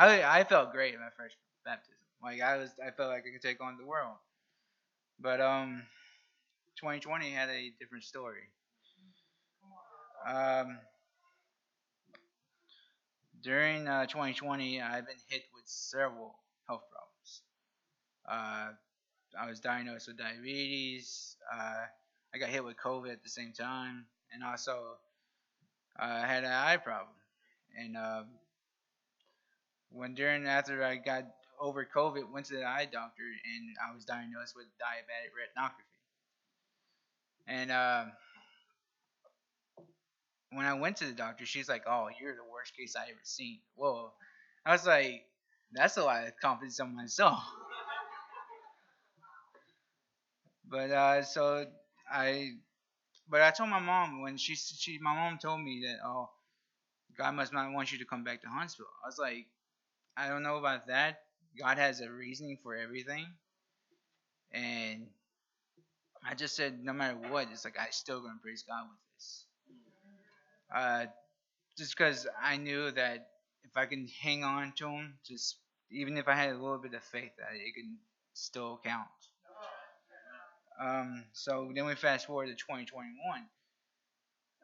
I I felt great in my first baptism. Like I was, I felt like I could take on the world. But um, 2020 had a different story. Um, during uh, 2020, I've been hit with several health problems. Uh, I was diagnosed with diabetes. Uh, I got hit with COVID at the same time, and also uh, I had an eye problem. And um, when during after I got over COVID, went to the eye doctor, and I was diagnosed with diabetic retinopathy. And um, when I went to the doctor, she's like, "Oh, you're the worst case I ever seen." Whoa, I was like, "That's a lot of confidence in myself." but uh, so I, but I told my mom when she she my mom told me that oh, God must not want you to come back to Huntsville. I was like, I don't know about that. God has a reasoning for everything, and I just said no matter what, it's like I still gonna praise God with this. Uh, just because I knew that if I can hang on to Him, just even if I had a little bit of faith, that it can still count. Um, so then we fast forward to 2021.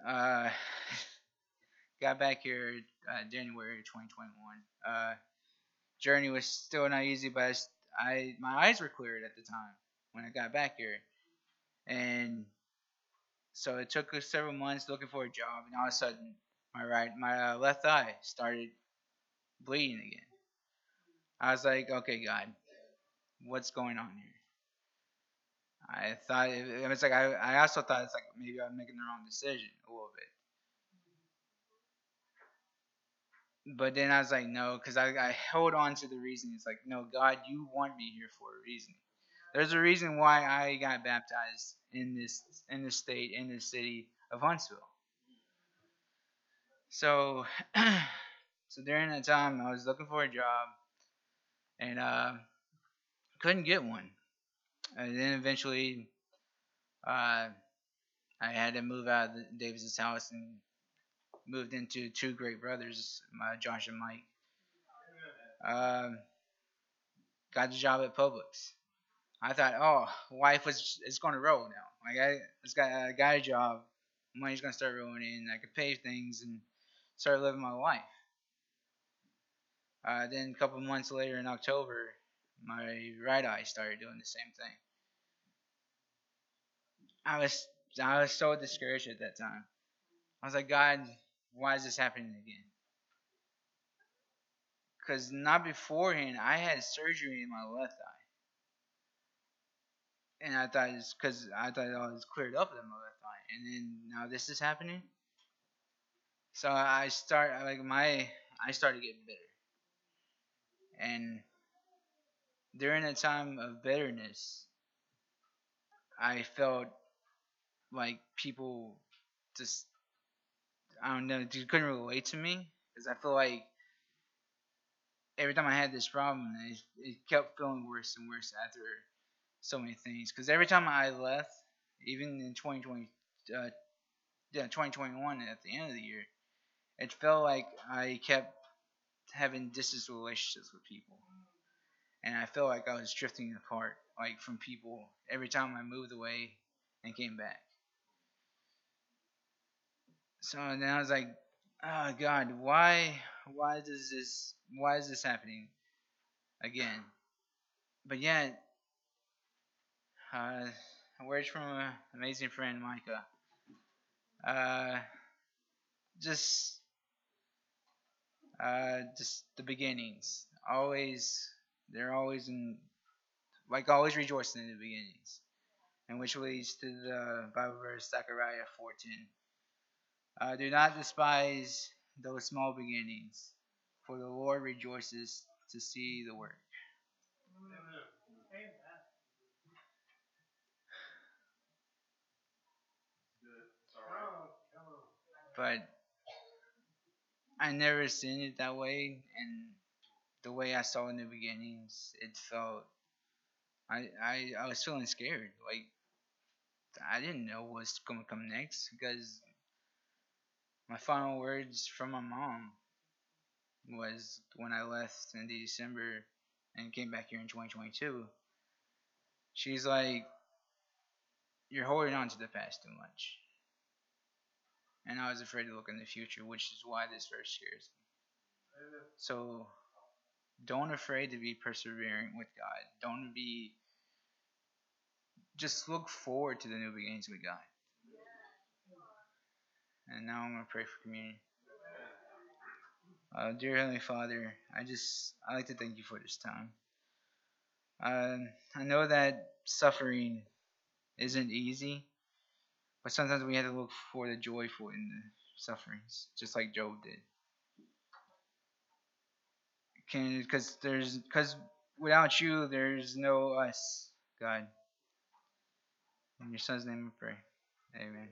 Uh, got back here uh, January 2021. Journey was still not easy, but I, I my eyes were cleared at the time when I got back here, and so it took several months looking for a job, and all of a sudden my right my uh, left eye started bleeding again. I was like, okay, God, what's going on here? I thought it, it was like I, I also thought it's like maybe I'm making the wrong decision a little bit. But then I was like, no, because I, I held on to the reason. It's like, no, God, you want me here for a reason. There's a reason why I got baptized in this in this state in this city of Huntsville. So, so during that time, I was looking for a job, and uh, couldn't get one. And then eventually, uh, I had to move out of Davis's house and moved into two great brothers, uh, Josh and Mike. Um, got the job at Publix. I thought, oh, life was it's going to roll now. Like I, it's got got a job, money's going to start rolling in. I could pay things and start living my life. Uh, then a couple months later in October, my right eye started doing the same thing. I was I was so discouraged at that time. I was like, God, why is this happening again? Because not beforehand, I had surgery in my left eye. And I thought it's because I thought it all was cleared up in my left eye. And then now this is happening. So I start like my I started getting bitter. And during a time of bitterness, I felt like people just I don't know, you couldn't relate to me because I feel like every time I had this problem, it, it kept feeling worse and worse after so many things. Because every time I left, even in 2020, uh, yeah, 2021 at the end of the year, it felt like I kept having distant relationships with people, and I felt like I was drifting apart, like from people every time I moved away and came back. So then I was like, oh God, why, why does this, why is this happening again? But yet, uh, words from an amazing friend, Micah. Uh, just, uh, just the beginnings. Always, they're always in, like always rejoicing in the beginnings. And which leads to the Bible verse, Zechariah 14. Uh, do not despise those small beginnings, for the Lord rejoices to see the work. But I never seen it that way, and the way I saw in the beginnings, it felt I I, I was feeling scared. Like I didn't know what's gonna come next because my final words from my mom was when I left in December and came back here in 2022. She's like, You're holding on to the past too much. And I was afraid to look in the future, which is why this verse scares me. So don't afraid to be persevering with God. Don't be just look forward to the new beginnings with God. And now I'm gonna pray for communion. Uh, dear Heavenly Father, I just I like to thank you for this time. Uh, I know that suffering isn't easy, but sometimes we have to look for the joyful in the sufferings, just like Job did. Can because there's because without you there's no us, God. In your Son's name, we pray. Amen.